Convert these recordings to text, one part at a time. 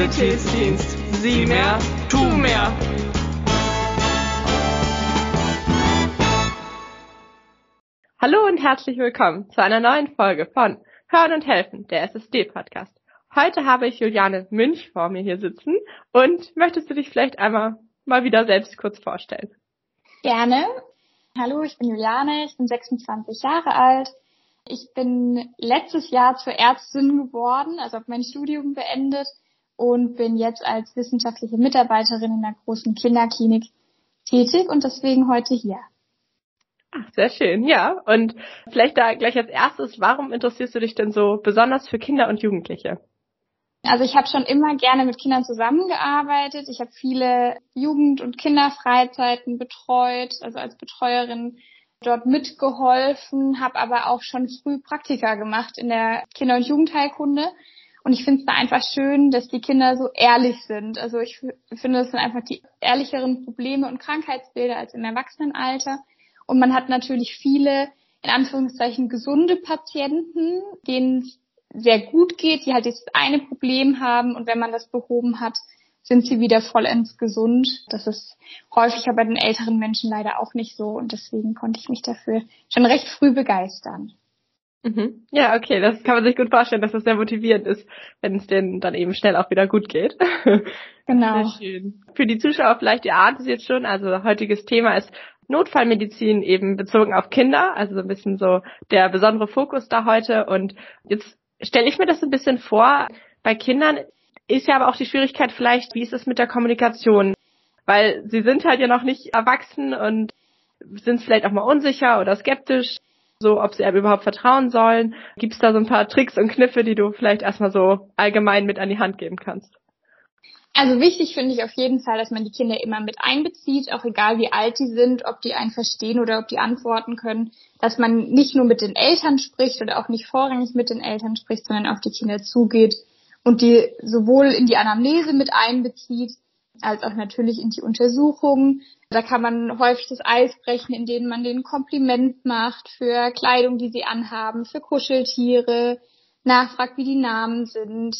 Qualitätsdienst. Sieh mehr, tu mehr. Hallo und herzlich willkommen zu einer neuen Folge von Hören und Helfen, der SSD-Podcast. Heute habe ich Juliane Münch vor mir hier sitzen und möchtest du dich vielleicht einmal mal wieder selbst kurz vorstellen? Gerne. Hallo, ich bin Juliane, ich bin 26 Jahre alt. Ich bin letztes Jahr zur Ärztin geworden, also habe mein Studium beendet und bin jetzt als wissenschaftliche Mitarbeiterin in einer großen Kinderklinik tätig und deswegen heute hier. Ach, sehr schön, ja. Und vielleicht da gleich als erstes, warum interessierst du dich denn so besonders für Kinder und Jugendliche? Also ich habe schon immer gerne mit Kindern zusammengearbeitet. Ich habe viele Jugend- und Kinderfreizeiten betreut, also als Betreuerin dort mitgeholfen, habe aber auch schon früh Praktika gemacht in der Kinder- und Jugendheilkunde. Und ich finde es da einfach schön, dass die Kinder so ehrlich sind. Also ich finde, das sind einfach die ehrlicheren Probleme und Krankheitsbilder als im Erwachsenenalter. Und man hat natürlich viele, in Anführungszeichen, gesunde Patienten, denen es sehr gut geht, die halt dieses eine Problem haben. Und wenn man das behoben hat, sind sie wieder vollends gesund. Das ist häufiger bei den älteren Menschen leider auch nicht so. Und deswegen konnte ich mich dafür schon recht früh begeistern. Mhm. Ja, okay, das kann man sich gut vorstellen, dass das sehr motivierend ist, wenn es denen dann eben schnell auch wieder gut geht. Genau. Sehr schön. Für die Zuschauer vielleicht, ihr ahnt es jetzt schon, also heutiges Thema ist Notfallmedizin eben bezogen auf Kinder, also so ein bisschen so der besondere Fokus da heute. Und jetzt stelle ich mir das ein bisschen vor, bei Kindern ist ja aber auch die Schwierigkeit vielleicht, wie ist es mit der Kommunikation? Weil sie sind halt ja noch nicht erwachsen und sind vielleicht auch mal unsicher oder skeptisch, so ob sie einem überhaupt vertrauen sollen. Gibt es da so ein paar Tricks und Kniffe, die du vielleicht erstmal so allgemein mit an die Hand geben kannst? Also wichtig finde ich auf jeden Fall, dass man die Kinder immer mit einbezieht, auch egal wie alt die sind, ob die einen verstehen oder ob die antworten können, dass man nicht nur mit den Eltern spricht oder auch nicht vorrangig mit den Eltern spricht, sondern auf die Kinder zugeht und die sowohl in die Anamnese mit einbezieht, als auch natürlich in die Untersuchungen. Da kann man häufig das Eis brechen, indem man den Kompliment macht für Kleidung, die sie anhaben, für Kuscheltiere, nachfragt, wie die Namen sind.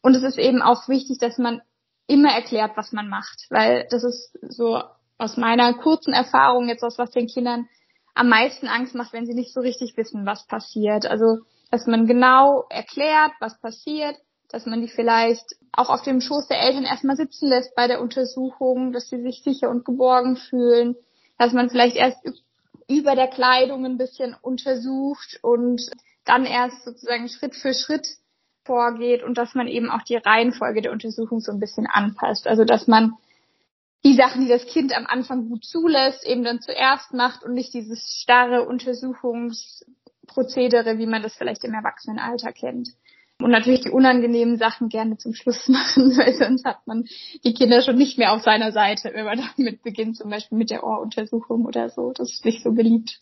Und es ist eben auch wichtig, dass man immer erklärt, was man macht, weil das ist so aus meiner kurzen Erfahrung jetzt aus was den Kindern am meisten Angst macht, wenn sie nicht so richtig wissen, was passiert. Also dass man genau erklärt, was passiert, dass man die vielleicht auch auf dem Schoß der Eltern erstmal sitzen lässt bei der Untersuchung, dass sie sich sicher und geborgen fühlen, dass man vielleicht erst über der Kleidung ein bisschen untersucht und dann erst sozusagen Schritt für Schritt vorgeht und dass man eben auch die Reihenfolge der Untersuchung so ein bisschen anpasst. Also dass man die Sachen, die das Kind am Anfang gut zulässt, eben dann zuerst macht und nicht dieses starre Untersuchungs Prozedere, wie man das vielleicht im Erwachsenenalter kennt. Und natürlich die unangenehmen Sachen gerne zum Schluss machen, weil sonst hat man die Kinder schon nicht mehr auf seiner Seite, wenn man damit beginnt, zum Beispiel mit der Ohruntersuchung oder so. Das ist nicht so beliebt.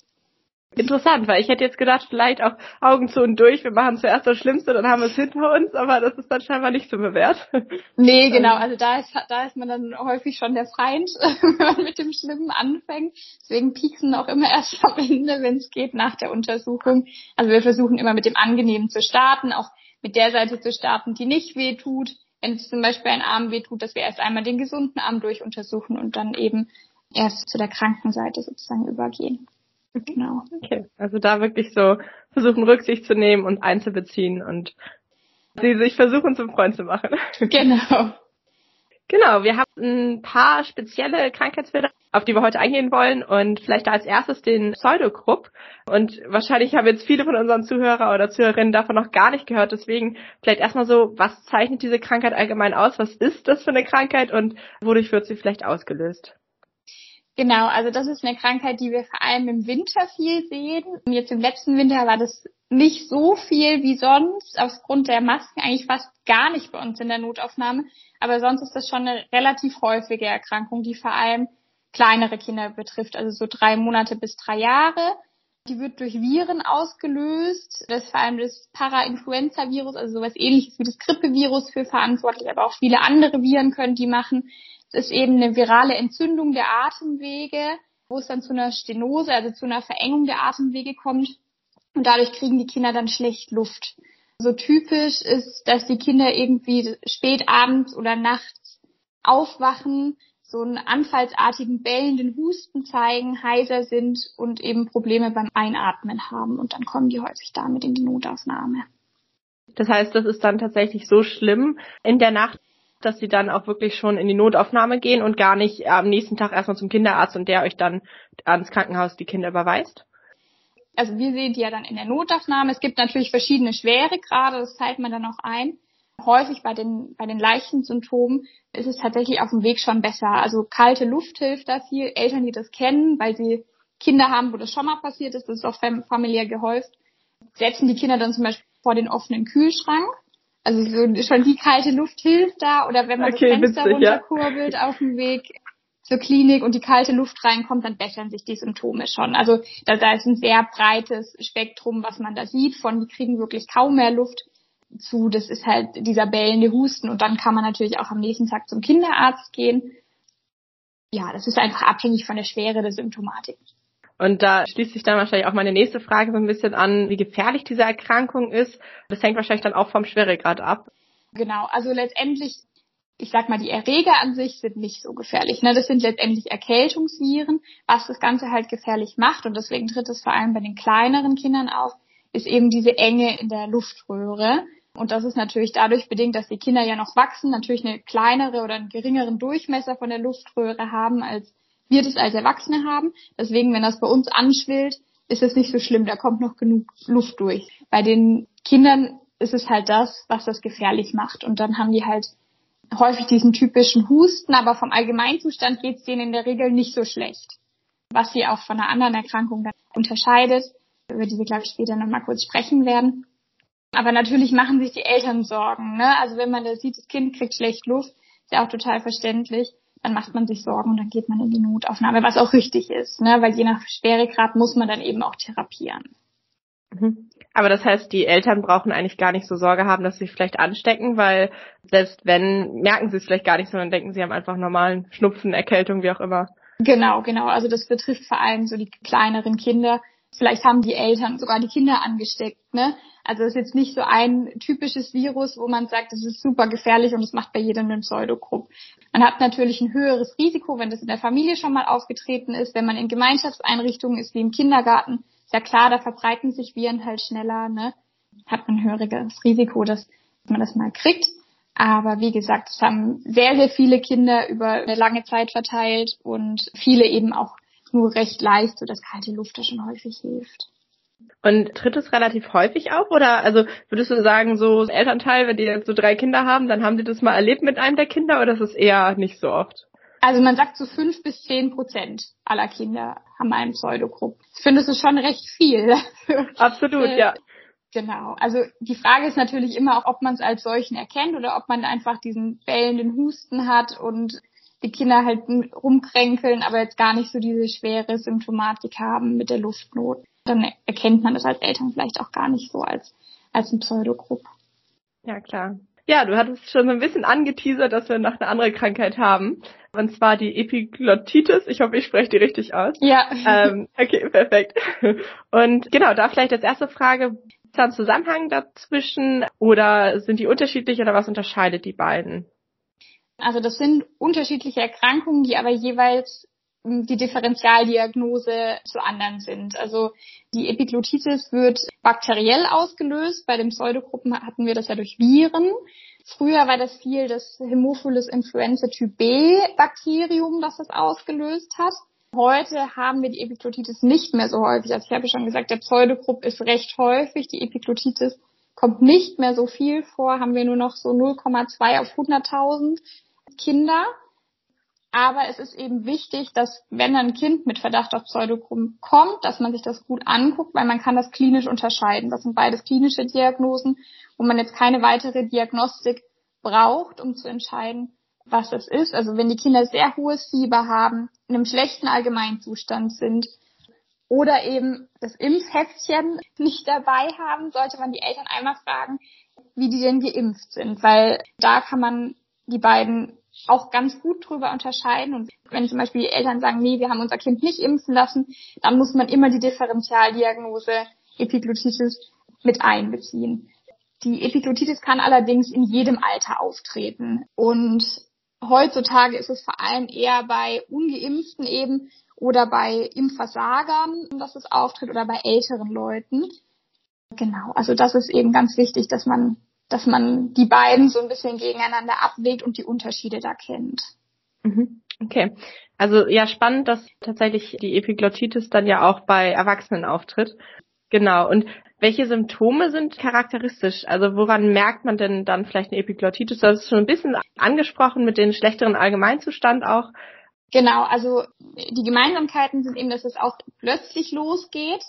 Interessant, weil ich hätte jetzt gedacht, vielleicht auch Augen zu und durch, wir machen zuerst das Schlimmste, dann haben wir es hinter uns, aber das ist dann scheinbar nicht so bewährt. Nee, genau, also da ist, da ist man dann häufig schon der Feind, wenn man mit dem Schlimmen anfängt. Deswegen pieksen auch immer erst am Ende, wenn es geht, nach der Untersuchung. Also wir versuchen immer mit dem Angenehmen zu starten, auch mit der Seite zu starten, die nicht weh tut. Wenn es zum Beispiel ein Arm weh tut, dass wir erst einmal den gesunden Arm durchuntersuchen und dann eben erst zu der kranken Seite sozusagen übergehen. Genau. Okay, also da wirklich so versuchen Rücksicht zu nehmen und einzubeziehen und sie sich versuchen zum Freund zu machen. Genau. Genau, wir haben ein paar spezielle Krankheitsbilder, auf die wir heute eingehen wollen und vielleicht als erstes den Pseudogrupp. Und wahrscheinlich haben jetzt viele von unseren Zuhörer oder Zuhörerinnen davon noch gar nicht gehört. Deswegen vielleicht erstmal so, was zeichnet diese Krankheit allgemein aus? Was ist das für eine Krankheit und wodurch wird sie vielleicht ausgelöst? Genau, also das ist eine Krankheit, die wir vor allem im Winter viel sehen. Jetzt im letzten Winter war das nicht so viel wie sonst, aufgrund der Masken eigentlich fast gar nicht bei uns in der Notaufnahme. Aber sonst ist das schon eine relativ häufige Erkrankung, die vor allem kleinere Kinder betrifft, also so drei Monate bis drei Jahre. Die wird durch Viren ausgelöst. Das ist vor allem das Para-Influenza-Virus, also sowas ähnliches wie das Grippevirus für verantwortlich, aber auch viele andere Viren können die machen. Es ist eben eine virale Entzündung der Atemwege, wo es dann zu einer Stenose, also zu einer Verengung der Atemwege kommt. Und dadurch kriegen die Kinder dann schlecht Luft. So typisch ist, dass die Kinder irgendwie spät abends oder nachts aufwachen, so einen anfallsartigen bellenden Husten zeigen, heiser sind und eben Probleme beim Einatmen haben. Und dann kommen die häufig damit in die Notaufnahme. Das heißt, das ist dann tatsächlich so schlimm in der Nacht, dass sie dann auch wirklich schon in die Notaufnahme gehen und gar nicht am nächsten Tag erstmal zum Kinderarzt und der euch dann ans Krankenhaus die Kinder überweist? Also wir sehen die ja dann in der Notaufnahme. Es gibt natürlich verschiedene Schweregrade, das teilt man dann auch ein. Häufig bei den, bei den leichten Symptomen ist es tatsächlich auf dem Weg schon besser. Also kalte Luft hilft da viel. Eltern, die das kennen, weil sie Kinder haben, wo das schon mal passiert ist, das ist auch familiär gehäuft, setzen die Kinder dann zum Beispiel vor den offenen Kühlschrank. Also so, schon die kalte Luft hilft da. Oder wenn man okay, das Fenster witzig, runterkurbelt ja. auf dem Weg zur Klinik und die kalte Luft reinkommt, dann bessern sich die Symptome schon. Also da, da ist ein sehr breites Spektrum, was man da sieht, von die kriegen wirklich kaum mehr Luft zu, das ist halt dieser bellende Husten und dann kann man natürlich auch am nächsten Tag zum Kinderarzt gehen. Ja, das ist einfach abhängig von der Schwere der Symptomatik. Und da schließt sich dann wahrscheinlich auch meine nächste Frage so ein bisschen an, wie gefährlich diese Erkrankung ist. Das hängt wahrscheinlich dann auch vom Schweregrad ab. Genau, also letztendlich, ich sag mal, die Erreger an sich sind nicht so gefährlich. Ne? Das sind letztendlich Erkältungsviren. Was das Ganze halt gefährlich macht, und deswegen tritt es vor allem bei den kleineren Kindern auf, ist eben diese Enge in der Luftröhre. Und das ist natürlich dadurch bedingt, dass die Kinder ja noch wachsen, natürlich eine kleinere oder einen geringeren Durchmesser von der Luftröhre haben als wir das als Erwachsene haben. Deswegen, wenn das bei uns anschwillt, ist es nicht so schlimm, da kommt noch genug Luft durch. Bei den Kindern ist es halt das, was das gefährlich macht. Und dann haben die halt häufig diesen typischen Husten, aber vom Allgemeinzustand geht es denen in der Regel nicht so schlecht. Was sie auch von einer anderen Erkrankung dann unterscheidet, über die wir, glaube ich, später nochmal kurz sprechen werden. Aber natürlich machen sich die Eltern Sorgen. Ne? Also wenn man da sieht, das Kind kriegt schlecht Luft, ist ja auch total verständlich dann macht man sich Sorgen und dann geht man in die Notaufnahme, was auch richtig ist, ne? weil je nach Schweregrad muss man dann eben auch therapieren. Mhm. Aber das heißt, die Eltern brauchen eigentlich gar nicht so Sorge haben, dass sie sich vielleicht anstecken, weil selbst wenn, merken sie es vielleicht gar nicht, sondern denken, sie haben einfach normalen Schnupfen, Erkältung, wie auch immer. Genau, genau. Also das betrifft vor allem so die kleineren Kinder. Vielleicht haben die Eltern sogar die Kinder angesteckt, ne? Also es ist jetzt nicht so ein typisches Virus, wo man sagt, es ist super gefährlich und es macht bei jedem einen Pseudogrupp. Man hat natürlich ein höheres Risiko, wenn das in der Familie schon mal aufgetreten ist, wenn man in Gemeinschaftseinrichtungen ist, wie im Kindergarten. Ist ja klar, da verbreiten sich Viren halt schneller, ne? Hat man ein höheres Risiko, dass man das mal kriegt. Aber wie gesagt, es haben sehr, sehr viele Kinder über eine lange Zeit verteilt und viele eben auch nur recht leicht, so dass kalte Luft da schon häufig hilft. Und tritt es relativ häufig auf? Oder also würdest du sagen, so Elternteil, wenn die jetzt so drei Kinder haben, dann haben die das mal erlebt mit einem der Kinder oder ist es eher nicht so oft? Also man sagt so fünf bis zehn Prozent aller Kinder haben einen Pseudogrupp. Ich finde, das ist schon recht viel. Absolut, ja. Genau. Also die Frage ist natürlich immer auch, ob man es als solchen erkennt oder ob man einfach diesen bellenden Husten hat und die Kinder halt rumkränkeln, aber jetzt gar nicht so diese schwere Symptomatik haben mit der Luftnot dann erkennt man das als Eltern vielleicht auch gar nicht so als, als ein Pseudogrupp. Ja, klar. Ja, du hattest schon so ein bisschen angeteasert, dass wir noch eine andere Krankheit haben. Und zwar die Epiglottitis. Ich hoffe, ich spreche die richtig aus. Ja. Ähm, okay, perfekt. Und genau, da vielleicht als erste Frage, ist da ein Zusammenhang dazwischen oder sind die unterschiedlich oder was unterscheidet die beiden? Also das sind unterschiedliche Erkrankungen, die aber jeweils die Differentialdiagnose zu anderen sind. Also die Epiglottitis wird bakteriell ausgelöst. Bei den Pseudogruppen hatten wir das ja durch Viren. Früher war das viel das Hämophilus influenza Typ B Bakterium, das das ausgelöst hat. Heute haben wir die Epiglottitis nicht mehr so häufig. Also ich habe schon gesagt, der Pseudogrupp ist recht häufig. Die Epiglottitis kommt nicht mehr so viel vor. Haben wir nur noch so 0,2 auf 100.000 Kinder. Aber es ist eben wichtig, dass wenn ein Kind mit Verdacht auf Pseudogrum kommt, dass man sich das gut anguckt, weil man kann das klinisch unterscheiden. Das sind beides klinische Diagnosen, wo man jetzt keine weitere Diagnostik braucht, um zu entscheiden, was es ist. Also wenn die Kinder sehr hohes Fieber haben, in einem schlechten Allgemeinzustand sind oder eben das Impfheftchen nicht dabei haben, sollte man die Eltern einmal fragen, wie die denn geimpft sind, weil da kann man die beiden auch ganz gut drüber unterscheiden. Und wenn zum Beispiel die Eltern sagen, nee, wir haben unser Kind nicht impfen lassen, dann muss man immer die Differentialdiagnose Epiglottitis mit einbeziehen. Die Epiglottitis kann allerdings in jedem Alter auftreten. Und heutzutage ist es vor allem eher bei Ungeimpften eben oder bei Impfversagern, dass es auftritt oder bei älteren Leuten. Genau, also das ist eben ganz wichtig, dass man, dass man die beiden so ein bisschen gegeneinander abwägt und die Unterschiede da kennt. Mhm. Okay. Also ja, spannend, dass tatsächlich die Epiglottitis dann ja auch bei Erwachsenen auftritt. Genau. Und welche Symptome sind charakteristisch? Also woran merkt man denn dann vielleicht eine Epiglottitis? Das ist schon ein bisschen angesprochen mit dem schlechteren Allgemeinzustand auch. Genau, also die Gemeinsamkeiten sind eben, dass es auch plötzlich losgeht,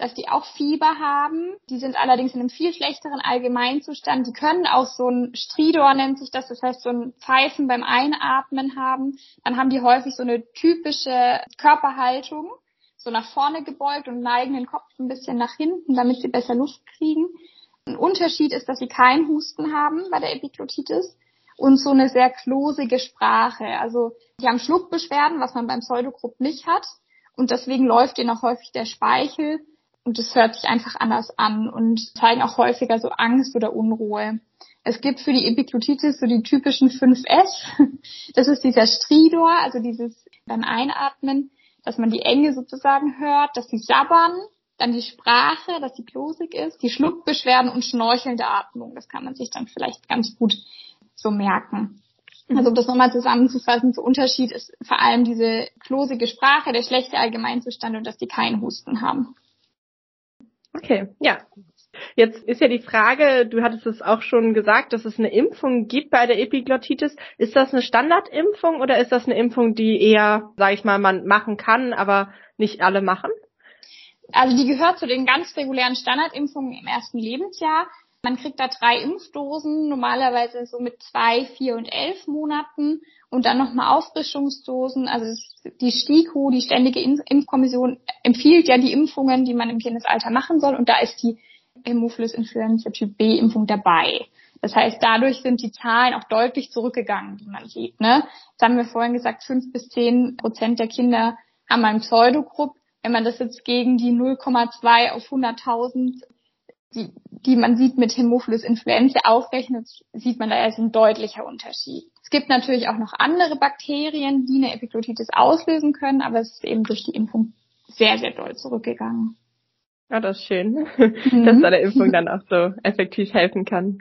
dass die auch Fieber haben. Die sind allerdings in einem viel schlechteren Allgemeinzustand. Die können auch so ein Stridor nennt sich das, das heißt so ein Pfeifen beim Einatmen haben. Dann haben die häufig so eine typische Körperhaltung so nach vorne gebeugt und neigen den Kopf ein bisschen nach hinten, damit sie besser Luft kriegen. Ein Unterschied ist, dass sie keinen Husten haben bei der Epiglottitis und so eine sehr klosige Sprache. Also die haben Schluckbeschwerden, was man beim Pseudogrupp nicht hat. Und deswegen läuft ihnen auch häufig der Speichel und es hört sich einfach anders an und zeigen auch häufiger so Angst oder Unruhe. Es gibt für die Epiglottitis so die typischen 5S. Das ist dieser Stridor, also dieses beim Einatmen dass man die Enge sozusagen hört, dass sie sabbern, dann die Sprache, dass sie klosig ist, die Schluckbeschwerden und schnorchelnde Atmung. Das kann man sich dann vielleicht ganz gut so merken. Also um das nochmal zusammenzufassen, der Unterschied ist vor allem diese klosige Sprache, der schlechte Allgemeinzustand und dass die keinen Husten haben. Okay, ja, Jetzt ist ja die Frage, du hattest es auch schon gesagt, dass es eine Impfung gibt bei der Epiglottitis. Ist das eine Standardimpfung oder ist das eine Impfung, die eher, sage ich mal, man machen kann, aber nicht alle machen? Also die gehört zu den ganz regulären Standardimpfungen im ersten Lebensjahr. Man kriegt da drei Impfdosen, normalerweise so mit zwei, vier und elf Monaten und dann nochmal Auffrischungsdosen. Also die STIKO, die Ständige Impfkommission, empfiehlt ja die Impfungen, die man im Kindesalter machen soll und da ist die Hämophilus influenza Typ B Impfung dabei. Das heißt, dadurch sind die Zahlen auch deutlich zurückgegangen, wie man sieht. Ne? Jetzt haben wir vorhin gesagt, fünf bis zehn Prozent der Kinder haben einen Pseudogrupp. Wenn man das jetzt gegen die 0,2 auf 100.000, die, die man sieht mit Hämophilus influenza aufrechnet, sieht man da ist ein deutlicher Unterschied. Es gibt natürlich auch noch andere Bakterien, die eine Epiglottitis auslösen können, aber es ist eben durch die Impfung sehr, sehr doll zurückgegangen. Ja, das ist schön, mhm. dass da der Impfung dann auch so effektiv helfen kann.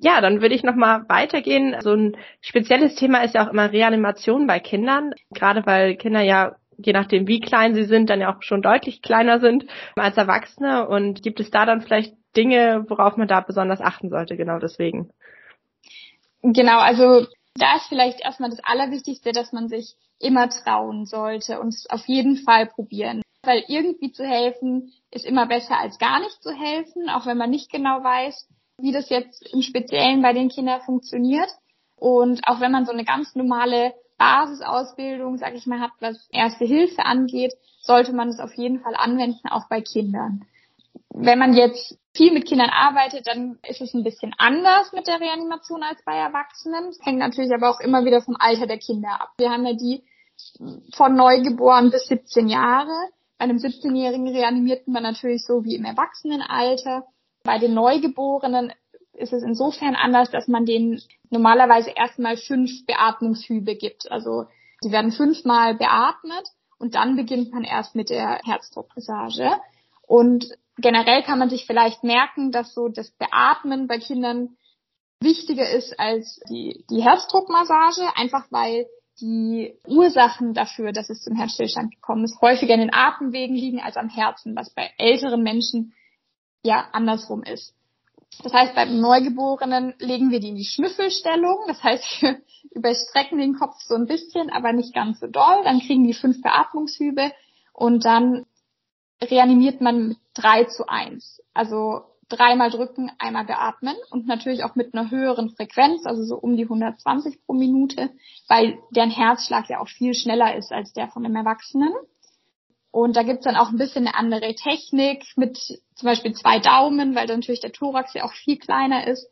Ja, dann würde ich nochmal weitergehen. So ein spezielles Thema ist ja auch immer Reanimation bei Kindern, gerade weil Kinder ja je nachdem wie klein sie sind, dann ja auch schon deutlich kleiner sind als Erwachsene. Und gibt es da dann vielleicht Dinge, worauf man da besonders achten sollte, genau deswegen? Genau, also da ist vielleicht erstmal das Allerwichtigste, dass man sich immer trauen sollte und es auf jeden Fall probieren. Weil irgendwie zu helfen ist immer besser als gar nicht zu helfen, auch wenn man nicht genau weiß, wie das jetzt im Speziellen bei den Kindern funktioniert. Und auch wenn man so eine ganz normale Basisausbildung, sag ich mal, hat, was Erste Hilfe angeht, sollte man es auf jeden Fall anwenden, auch bei Kindern. Wenn man jetzt viel mit Kindern arbeitet, dann ist es ein bisschen anders mit der Reanimation als bei Erwachsenen. Das hängt natürlich aber auch immer wieder vom Alter der Kinder ab. Wir haben ja die von Neugeboren bis 17 Jahre einem 17-Jährigen reanimiert man natürlich so wie im Erwachsenenalter. Bei den Neugeborenen ist es insofern anders, dass man denen normalerweise erstmal fünf Beatmungshübe gibt. Also sie werden fünfmal beatmet und dann beginnt man erst mit der Herzdruckmassage. Und generell kann man sich vielleicht merken, dass so das Beatmen bei Kindern wichtiger ist als die, die Herzdruckmassage, einfach weil die Ursachen dafür, dass es zum Herzstillstand gekommen ist, häufiger in den Atemwegen liegen als am Herzen, was bei älteren Menschen ja andersrum ist. Das heißt, beim Neugeborenen legen wir die in die Schnüffelstellung. Das heißt, wir überstrecken den Kopf so ein bisschen, aber nicht ganz so doll. Dann kriegen die fünf Beatmungshübe und dann reanimiert man mit drei zu eins. Also dreimal drücken, einmal beatmen und natürlich auch mit einer höheren Frequenz, also so um die 120 pro Minute, weil deren Herzschlag ja auch viel schneller ist als der von einem Erwachsenen. Und da gibt's dann auch ein bisschen eine andere Technik mit zum Beispiel zwei Daumen, weil natürlich der Thorax ja auch viel kleiner ist.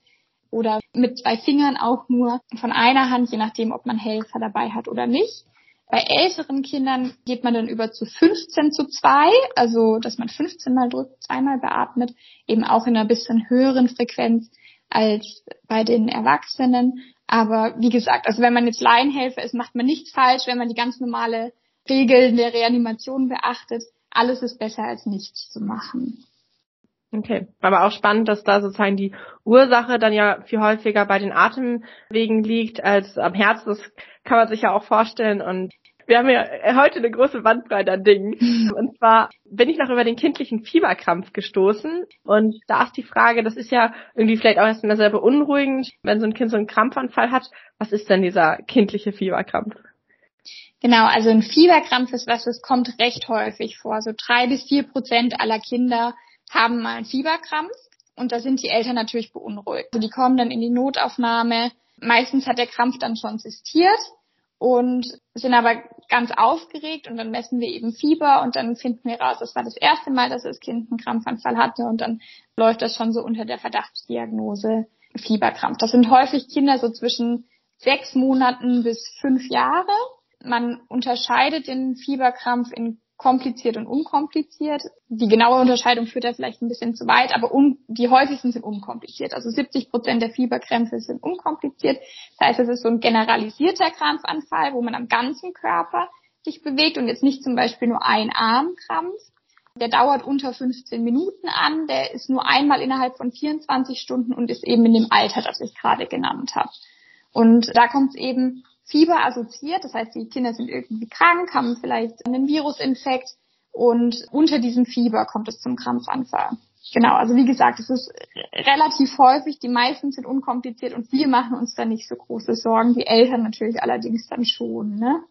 Oder mit zwei Fingern auch nur von einer Hand, je nachdem, ob man Helfer dabei hat oder nicht. Bei älteren Kindern geht man dann über zu 15 zu 2, also dass man 15 mal drückt, zweimal beatmet, eben auch in einer bisschen höheren Frequenz. als bei den Erwachsenen. Aber wie gesagt, also wenn man jetzt Laienhelfer ist, macht man nichts falsch, wenn man die ganz normale Regeln der Reanimation beachtet. Alles ist besser als nichts zu machen. Okay, aber auch spannend, dass da sozusagen die Ursache dann ja viel häufiger bei den Atemwegen liegt als am Herz. Das kann man sich ja auch vorstellen. Und wir haben ja heute eine große Bandbreite an Dingen. Und zwar bin ich noch über den kindlichen Fieberkrampf gestoßen. Und da ist die Frage, das ist ja irgendwie vielleicht auch erstmal sehr beunruhigend, wenn so ein Kind so einen Krampfanfall hat. Was ist denn dieser kindliche Fieberkrampf? Genau, also ein Fieberkrampf ist was, das kommt recht häufig vor. So drei bis vier Prozent aller Kinder haben mal einen Fieberkrampf und da sind die Eltern natürlich beunruhigt. Also die kommen dann in die Notaufnahme. Meistens hat der Krampf dann schon sistiert und sind aber ganz aufgeregt und dann messen wir eben Fieber und dann finden wir raus, das war das erste Mal, dass das Kind einen Krampfanfall hatte und dann läuft das schon so unter der Verdachtsdiagnose Fieberkrampf. Das sind häufig Kinder so zwischen sechs Monaten bis fünf Jahre. Man unterscheidet den Fieberkrampf in kompliziert und unkompliziert. Die genaue Unterscheidung führt da vielleicht ein bisschen zu weit, aber die häufigsten sind unkompliziert. Also 70 Prozent der Fieberkrämpfe sind unkompliziert. Das heißt, es ist so ein generalisierter Krampfanfall, wo man am ganzen Körper sich bewegt und jetzt nicht zum Beispiel nur ein Armkrampf. Der dauert unter 15 Minuten an, der ist nur einmal innerhalb von 24 Stunden und ist eben in dem Alter, das ich gerade genannt habe. Und da kommt es eben Fieber assoziiert. Das heißt, die Kinder sind irgendwie krank, haben vielleicht einen Virusinfekt und unter diesem Fieber kommt es zum Krampfanfall. Genau, also wie gesagt, es ist relativ häufig, die meisten sind unkompliziert und wir machen uns da nicht so große Sorgen, die Eltern natürlich allerdings dann schon, ne?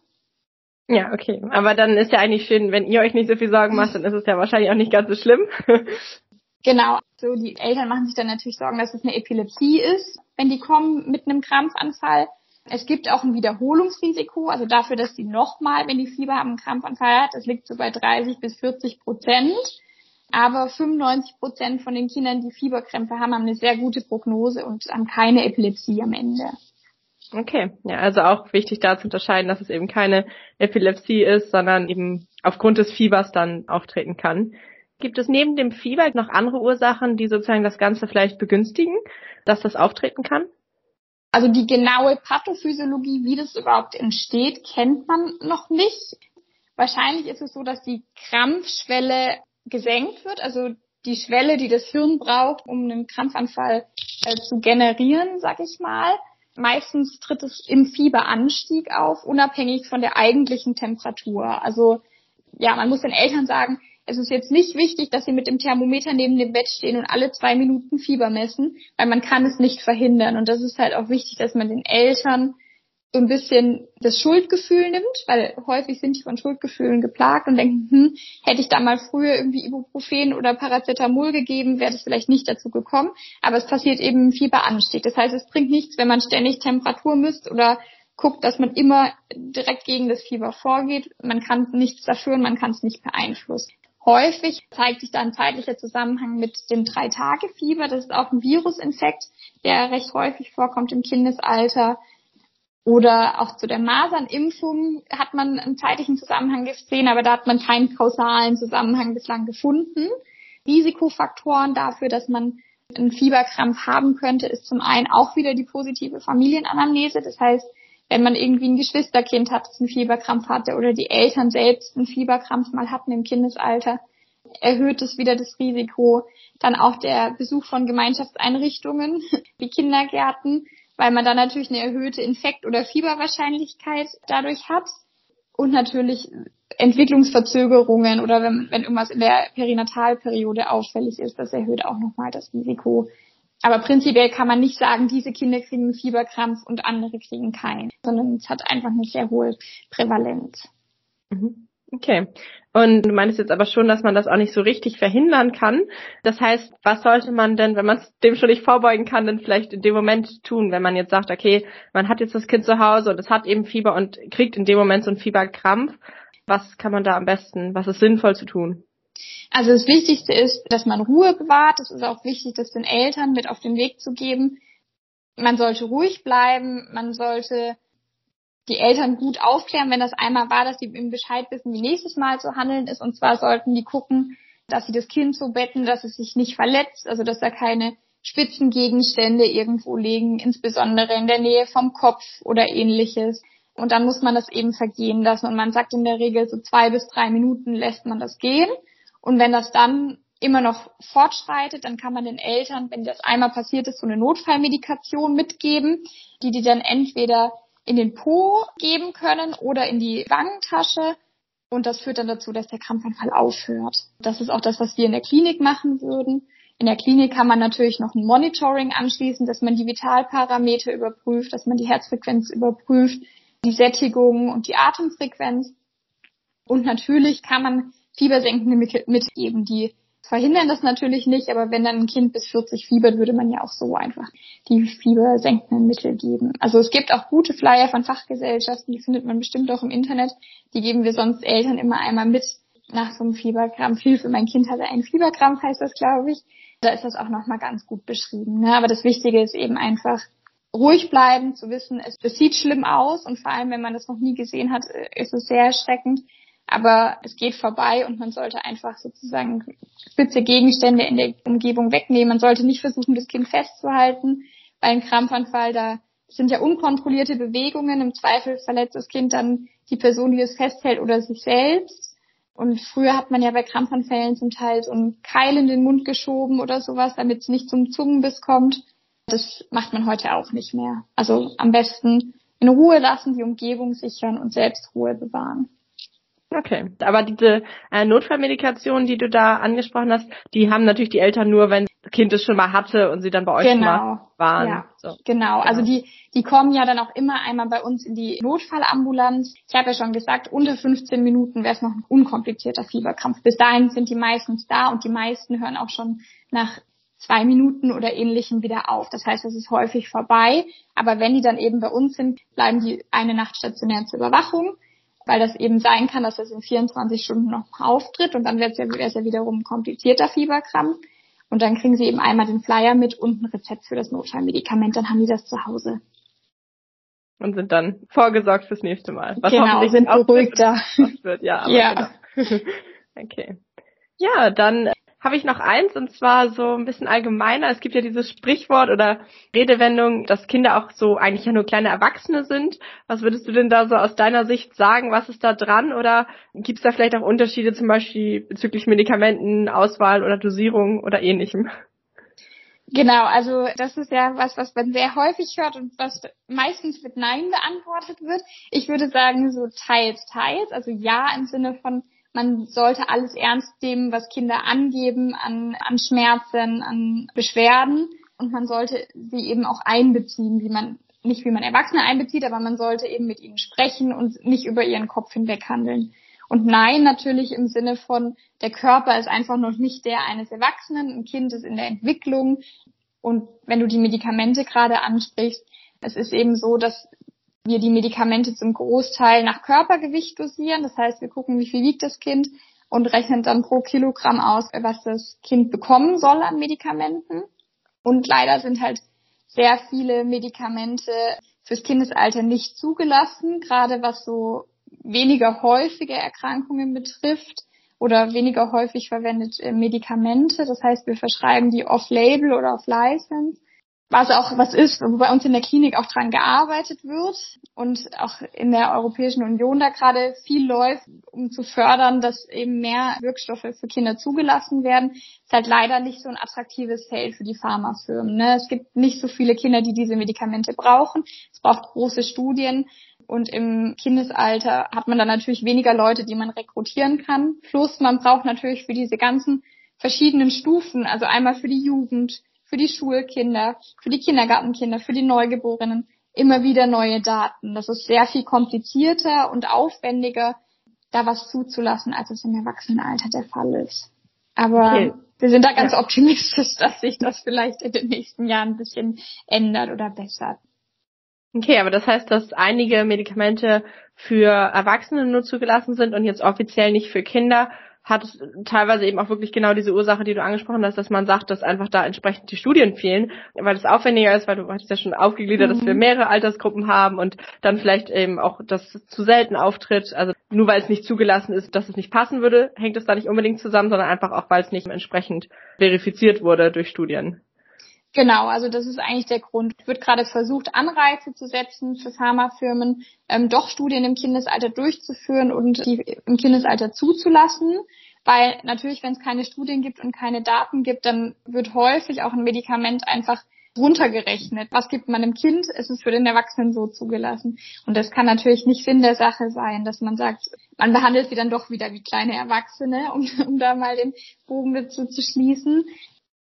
Ja, okay. Aber dann ist ja eigentlich schön, wenn ihr euch nicht so viel Sorgen macht, dann ist es ja wahrscheinlich auch nicht ganz so schlimm. genau. So, die Eltern machen sich dann natürlich Sorgen, dass es eine Epilepsie ist, wenn die kommen mit einem Krampfanfall. Es gibt auch ein Wiederholungsrisiko, also dafür, dass sie nochmal, wenn die Fieber haben, einen Krampfanfall hat, das liegt so bei 30 bis 40 Prozent. Aber 95 Prozent von den Kindern, die Fieberkrämpfe haben, haben eine sehr gute Prognose und haben keine Epilepsie am Ende. Okay, ja, also auch wichtig da zu unterscheiden, dass es eben keine Epilepsie ist, sondern eben aufgrund des Fiebers dann auftreten kann. Gibt es neben dem Fieber noch andere Ursachen, die sozusagen das Ganze vielleicht begünstigen, dass das auftreten kann? Also die genaue Pathophysiologie, wie das überhaupt entsteht, kennt man noch nicht. Wahrscheinlich ist es so, dass die Krampfschwelle gesenkt wird, also die Schwelle, die das Hirn braucht, um einen Krampfanfall äh, zu generieren, sag ich mal. Meistens tritt es im Fieberanstieg auf, unabhängig von der eigentlichen Temperatur. Also ja, man muss den Eltern sagen, es ist jetzt nicht wichtig, dass sie mit dem Thermometer neben dem Bett stehen und alle zwei Minuten Fieber messen, weil man kann es nicht verhindern. Und das ist halt auch wichtig, dass man den Eltern so ein bisschen das Schuldgefühl nimmt, weil häufig sind die von Schuldgefühlen geplagt und denken, hm, hätte ich da mal früher irgendwie Ibuprofen oder Paracetamol gegeben, wäre das vielleicht nicht dazu gekommen. Aber es passiert eben Fieberanstieg. Das heißt, es bringt nichts, wenn man ständig Temperatur misst oder guckt, dass man immer direkt gegen das Fieber vorgeht. Man kann nichts dafür und man kann es nicht beeinflussen. Häufig zeigt sich da ein zeitlicher Zusammenhang mit dem Drei-Tage-Fieber. Das ist auch ein Virusinfekt, der recht häufig vorkommt im Kindesalter. Oder auch zu der Masernimpfung hat man einen zeitlichen Zusammenhang gesehen, aber da hat man keinen kausalen Zusammenhang bislang gefunden. Risikofaktoren dafür, dass man einen Fieberkrampf haben könnte, ist zum einen auch wieder die positive Familienanamnese. Das heißt, wenn man irgendwie ein Geschwisterkind hat, das einen Fieberkrampf hatte oder die Eltern selbst einen Fieberkrampf mal hatten im Kindesalter, erhöht es wieder das Risiko. Dann auch der Besuch von Gemeinschaftseinrichtungen wie Kindergärten, weil man dann natürlich eine erhöhte Infekt- oder Fieberwahrscheinlichkeit dadurch hat. Und natürlich Entwicklungsverzögerungen oder wenn, wenn irgendwas in der Perinatalperiode auffällig ist, das erhöht auch nochmal das Risiko, aber prinzipiell kann man nicht sagen, diese Kinder kriegen Fieberkrampf und andere kriegen keinen, sondern es hat einfach eine sehr hohe Prävalenz. Mhm. Okay. Und du meinst jetzt aber schon, dass man das auch nicht so richtig verhindern kann. Das heißt, was sollte man denn, wenn man dem schon nicht vorbeugen kann, denn vielleicht in dem Moment tun, wenn man jetzt sagt, okay, man hat jetzt das Kind zu Hause und es hat eben Fieber und kriegt in dem Moment so einen Fieberkrampf. Was kann man da am besten, was ist sinnvoll zu tun? Also das Wichtigste ist, dass man Ruhe bewahrt. Es ist auch wichtig, das den Eltern mit auf den Weg zu geben. Man sollte ruhig bleiben. Man sollte die Eltern gut aufklären, wenn das einmal war, dass sie eben Bescheid wissen, wie nächstes Mal zu handeln ist. Und zwar sollten die gucken, dass sie das Kind so betten, dass es sich nicht verletzt, also dass da keine Spitzengegenstände irgendwo legen, insbesondere in der Nähe vom Kopf oder ähnliches. Und dann muss man das eben vergehen lassen. Und man sagt in der Regel so zwei bis drei Minuten lässt man das gehen. Und wenn das dann immer noch fortschreitet, dann kann man den Eltern, wenn das einmal passiert ist, so eine Notfallmedikation mitgeben, die die dann entweder in den Po geben können oder in die Wangentasche. Und das führt dann dazu, dass der Krampfanfall aufhört. Das ist auch das, was wir in der Klinik machen würden. In der Klinik kann man natürlich noch ein Monitoring anschließen, dass man die Vitalparameter überprüft, dass man die Herzfrequenz überprüft, die Sättigung und die Atemfrequenz. Und natürlich kann man fiebersenkende Mittel mitgeben, die verhindern das natürlich nicht, aber wenn dann ein Kind bis 40 fiebert, würde man ja auch so einfach die fiebersenkenden Mittel geben. Also es gibt auch gute Flyer von Fachgesellschaften, die findet man bestimmt auch im Internet. Die geben wir sonst Eltern immer einmal mit nach so einem Fieberkrampf. Hilfe, mein Kind hatte einen Fieberkrampf, heißt das, glaube ich. Da ist das auch nochmal ganz gut beschrieben. Ne? Aber das Wichtige ist eben einfach, ruhig bleiben, zu wissen, es, es sieht schlimm aus und vor allem, wenn man das noch nie gesehen hat, ist es sehr erschreckend aber es geht vorbei und man sollte einfach sozusagen spitze Gegenstände in der Umgebung wegnehmen. Man sollte nicht versuchen, das Kind festzuhalten. Bei einem Krampfanfall, da sind ja unkontrollierte Bewegungen. Im Zweifel verletzt das Kind dann die Person, die es festhält oder sich selbst. Und früher hat man ja bei Krampfanfällen zum Teil so einen Keil in den Mund geschoben oder sowas, damit es nicht zum Zungenbiss kommt. Das macht man heute auch nicht mehr. Also am besten in Ruhe lassen, die Umgebung sichern und selbst Ruhe bewahren. Okay, aber diese äh, Notfallmedikation, die du da angesprochen hast, die haben natürlich die Eltern nur, wenn das Kind es schon mal hatte und sie dann bei euch genau. mal waren. Ja, so. genau. Also die, die kommen ja dann auch immer einmal bei uns in die Notfallambulanz. Ich habe ja schon gesagt, unter 15 Minuten wäre es noch ein unkomplizierter Fieberkrampf. Bis dahin sind die meistens da und die meisten hören auch schon nach zwei Minuten oder ähnlichem wieder auf. Das heißt, es ist häufig vorbei. Aber wenn die dann eben bei uns sind, bleiben die eine Nacht stationär zur Überwachung weil das eben sein kann, dass das in 24 Stunden noch auftritt und dann wird es ja, ja wiederum ein komplizierter Fieberkrampf. Und dann kriegen sie eben einmal den Flyer mit und ein Rezept für das Notfallmedikament, dann haben die das zu Hause. Und sind dann vorgesorgt fürs nächste Mal. Was genau, sind beruhigter. Wird. Ja, ja. Genau. okay. Ja, dann habe ich noch eins und zwar so ein bisschen allgemeiner. Es gibt ja dieses Sprichwort oder Redewendung, dass Kinder auch so eigentlich ja nur kleine Erwachsene sind. Was würdest du denn da so aus deiner Sicht sagen? Was ist da dran? Oder gibt es da vielleicht auch Unterschiede zum Beispiel bezüglich Medikamenten, Auswahl oder Dosierung oder ähnlichem? Genau, also das ist ja was, was man sehr häufig hört und was meistens mit Nein beantwortet wird. Ich würde sagen so teils, teils. Also ja im Sinne von man sollte alles ernst nehmen, was Kinder angeben an, an Schmerzen, an Beschwerden. Und man sollte sie eben auch einbeziehen, wie man, nicht wie man Erwachsene einbezieht, aber man sollte eben mit ihnen sprechen und nicht über ihren Kopf hinweg handeln. Und nein, natürlich im Sinne von, der Körper ist einfach noch nicht der eines Erwachsenen, ein Kind ist in der Entwicklung. Und wenn du die Medikamente gerade ansprichst, es ist eben so, dass wir die Medikamente zum Großteil nach Körpergewicht dosieren. Das heißt, wir gucken, wie viel wiegt das Kind und rechnen dann pro Kilogramm aus, was das Kind bekommen soll an Medikamenten. Und leider sind halt sehr viele Medikamente fürs Kindesalter nicht zugelassen, gerade was so weniger häufige Erkrankungen betrifft oder weniger häufig verwendete Medikamente. Das heißt, wir verschreiben die off-label oder off-license was auch was ist, wo bei uns in der Klinik auch dran gearbeitet wird und auch in der Europäischen Union da gerade viel läuft, um zu fördern, dass eben mehr Wirkstoffe für Kinder zugelassen werden, ist halt leider nicht so ein attraktives Feld für die Pharmafirmen. Ne? Es gibt nicht so viele Kinder, die diese Medikamente brauchen. Es braucht große Studien. Und im Kindesalter hat man dann natürlich weniger Leute, die man rekrutieren kann. Plus man braucht natürlich für diese ganzen verschiedenen Stufen, also einmal für die Jugend, für die Schulkinder, für die Kindergartenkinder, für die Neugeborenen immer wieder neue Daten. Das ist sehr viel komplizierter und aufwendiger, da was zuzulassen, als es im Erwachsenenalter der Fall ist. Aber okay. wir sind da ganz ja. optimistisch, dass sich das vielleicht in den nächsten Jahren ein bisschen ändert oder bessert. Okay, aber das heißt, dass einige Medikamente für Erwachsene nur zugelassen sind und jetzt offiziell nicht für Kinder hat teilweise eben auch wirklich genau diese Ursache, die du angesprochen hast, dass man sagt, dass einfach da entsprechend die Studien fehlen, weil es aufwendiger ist, weil du hast ja schon aufgegliedert, mhm. dass wir mhm. mehrere Altersgruppen haben und dann vielleicht eben auch das zu selten auftritt. Also nur weil es nicht zugelassen ist, dass es nicht passen würde, hängt es da nicht unbedingt zusammen, sondern einfach auch, weil es nicht entsprechend verifiziert wurde durch Studien. Genau, also das ist eigentlich der Grund. Es wird gerade versucht, Anreize zu setzen für Pharmafirmen, ähm, doch Studien im Kindesalter durchzuführen und die im Kindesalter zuzulassen. Weil natürlich, wenn es keine Studien gibt und keine Daten gibt, dann wird häufig auch ein Medikament einfach runtergerechnet. Was gibt man dem Kind? Es ist für den Erwachsenen so zugelassen. Und das kann natürlich nicht Sinn der Sache sein, dass man sagt, man behandelt sie dann doch wieder wie kleine Erwachsene, um, um da mal den Bogen dazu zu schließen.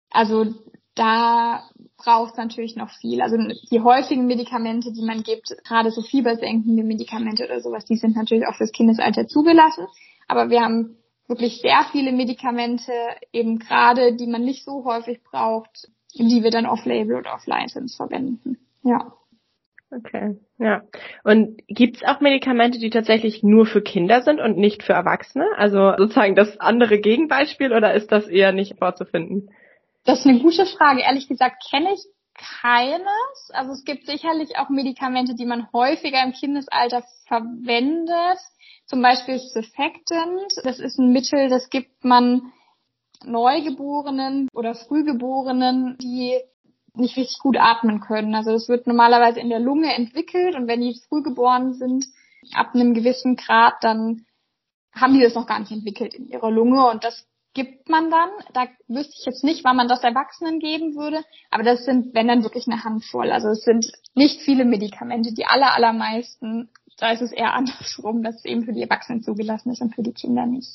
Also da braucht es natürlich noch viel. Also die häufigen Medikamente, die man gibt, gerade so fiebersenkende Medikamente oder sowas, die sind natürlich auch fürs Kindesalter zugelassen. Aber wir haben wirklich sehr viele Medikamente, eben gerade, die man nicht so häufig braucht, die wir dann off-label oder off-license verwenden. Ja. Okay, ja. Und gibt es auch Medikamente, die tatsächlich nur für Kinder sind und nicht für Erwachsene? Also sozusagen das andere Gegenbeispiel oder ist das eher nicht vorzufinden? Das ist eine gute Frage. Ehrlich gesagt kenne ich keines. Also es gibt sicherlich auch Medikamente, die man häufiger im Kindesalter verwendet. Zum Beispiel Surfactant. Das ist ein Mittel, das gibt man Neugeborenen oder Frühgeborenen, die nicht richtig gut atmen können. Also das wird normalerweise in der Lunge entwickelt und wenn die frühgeboren sind, ab einem gewissen Grad, dann haben die das noch gar nicht entwickelt in ihrer Lunge und das gibt man dann. Da wüsste ich jetzt nicht, wann man das Erwachsenen geben würde, aber das sind, wenn dann wirklich eine Handvoll. Also es sind nicht viele Medikamente. Die aller, allermeisten, da ist es eher andersrum, dass es eben für die Erwachsenen zugelassen ist und für die Kinder nicht.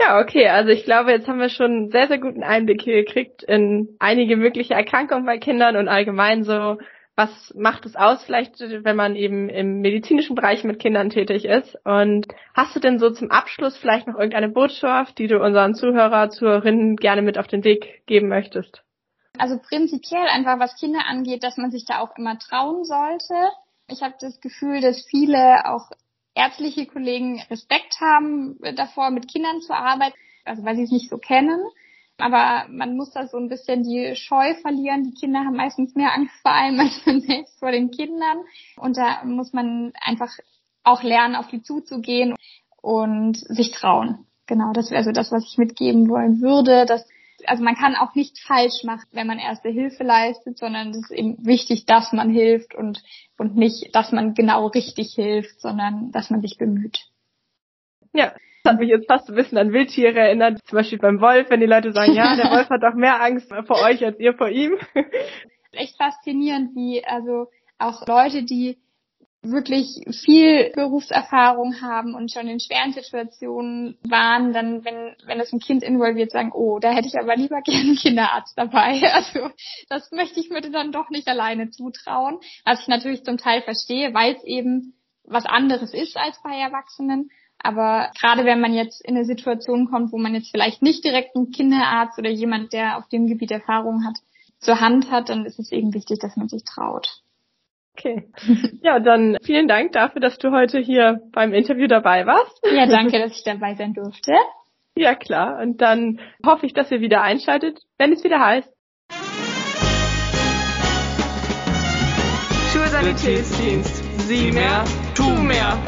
Ja, okay. Also ich glaube, jetzt haben wir schon einen sehr, sehr guten Einblick hier gekriegt in einige mögliche Erkrankungen bei Kindern und allgemein so, was macht es aus, vielleicht, wenn man eben im medizinischen Bereich mit Kindern tätig ist. Und hast du denn so zum Abschluss vielleicht noch irgendeine Botschaft, die du unseren Zuhörer, Zuhörerinnen gerne mit auf den Weg geben möchtest? Also prinzipiell einfach, was Kinder angeht, dass man sich da auch immer trauen sollte. Ich habe das Gefühl, dass viele auch ärztliche Kollegen Respekt haben davor, mit Kindern zu arbeiten, also weil sie es nicht so kennen. Aber man muss da so ein bisschen die Scheu verlieren. Die Kinder haben meistens mehr Angst vor allem als selbst vor den Kindern. Und da muss man einfach auch lernen, auf die zuzugehen und sich trauen. Genau, das wäre so das, was ich mitgeben wollen würde, dass also man kann auch nichts falsch machen, wenn man erste Hilfe leistet, sondern es ist eben wichtig, dass man hilft und, und nicht, dass man genau richtig hilft, sondern dass man sich bemüht. Ja, hat mich jetzt fast ein bisschen an Wildtiere erinnert, zum Beispiel beim Wolf, wenn die Leute sagen, ja, der Wolf hat doch mehr Angst vor euch als ihr vor ihm. Echt faszinierend, wie also auch Leute, die wirklich viel Berufserfahrung haben und schon in schweren Situationen waren, dann, wenn, wenn das ein Kind involviert, sagen, oh, da hätte ich aber lieber gerne einen Kinderarzt dabei. Also, das möchte ich mir dann doch nicht alleine zutrauen. Was ich natürlich zum Teil verstehe, weil es eben was anderes ist als bei Erwachsenen. Aber gerade wenn man jetzt in eine Situation kommt, wo man jetzt vielleicht nicht direkt einen Kinderarzt oder jemand, der auf dem Gebiet Erfahrung hat, zur Hand hat, dann ist es eben wichtig, dass man sich traut. Okay. Ja, dann vielen Dank dafür, dass du heute hier beim Interview dabei warst. Ja, danke, dass ich dabei sein durfte. Ja, klar. Und dann hoffe ich, dass ihr wieder einschaltet, wenn es wieder heißt. Schulsanitätsdienst. Sieh mehr, tu mehr.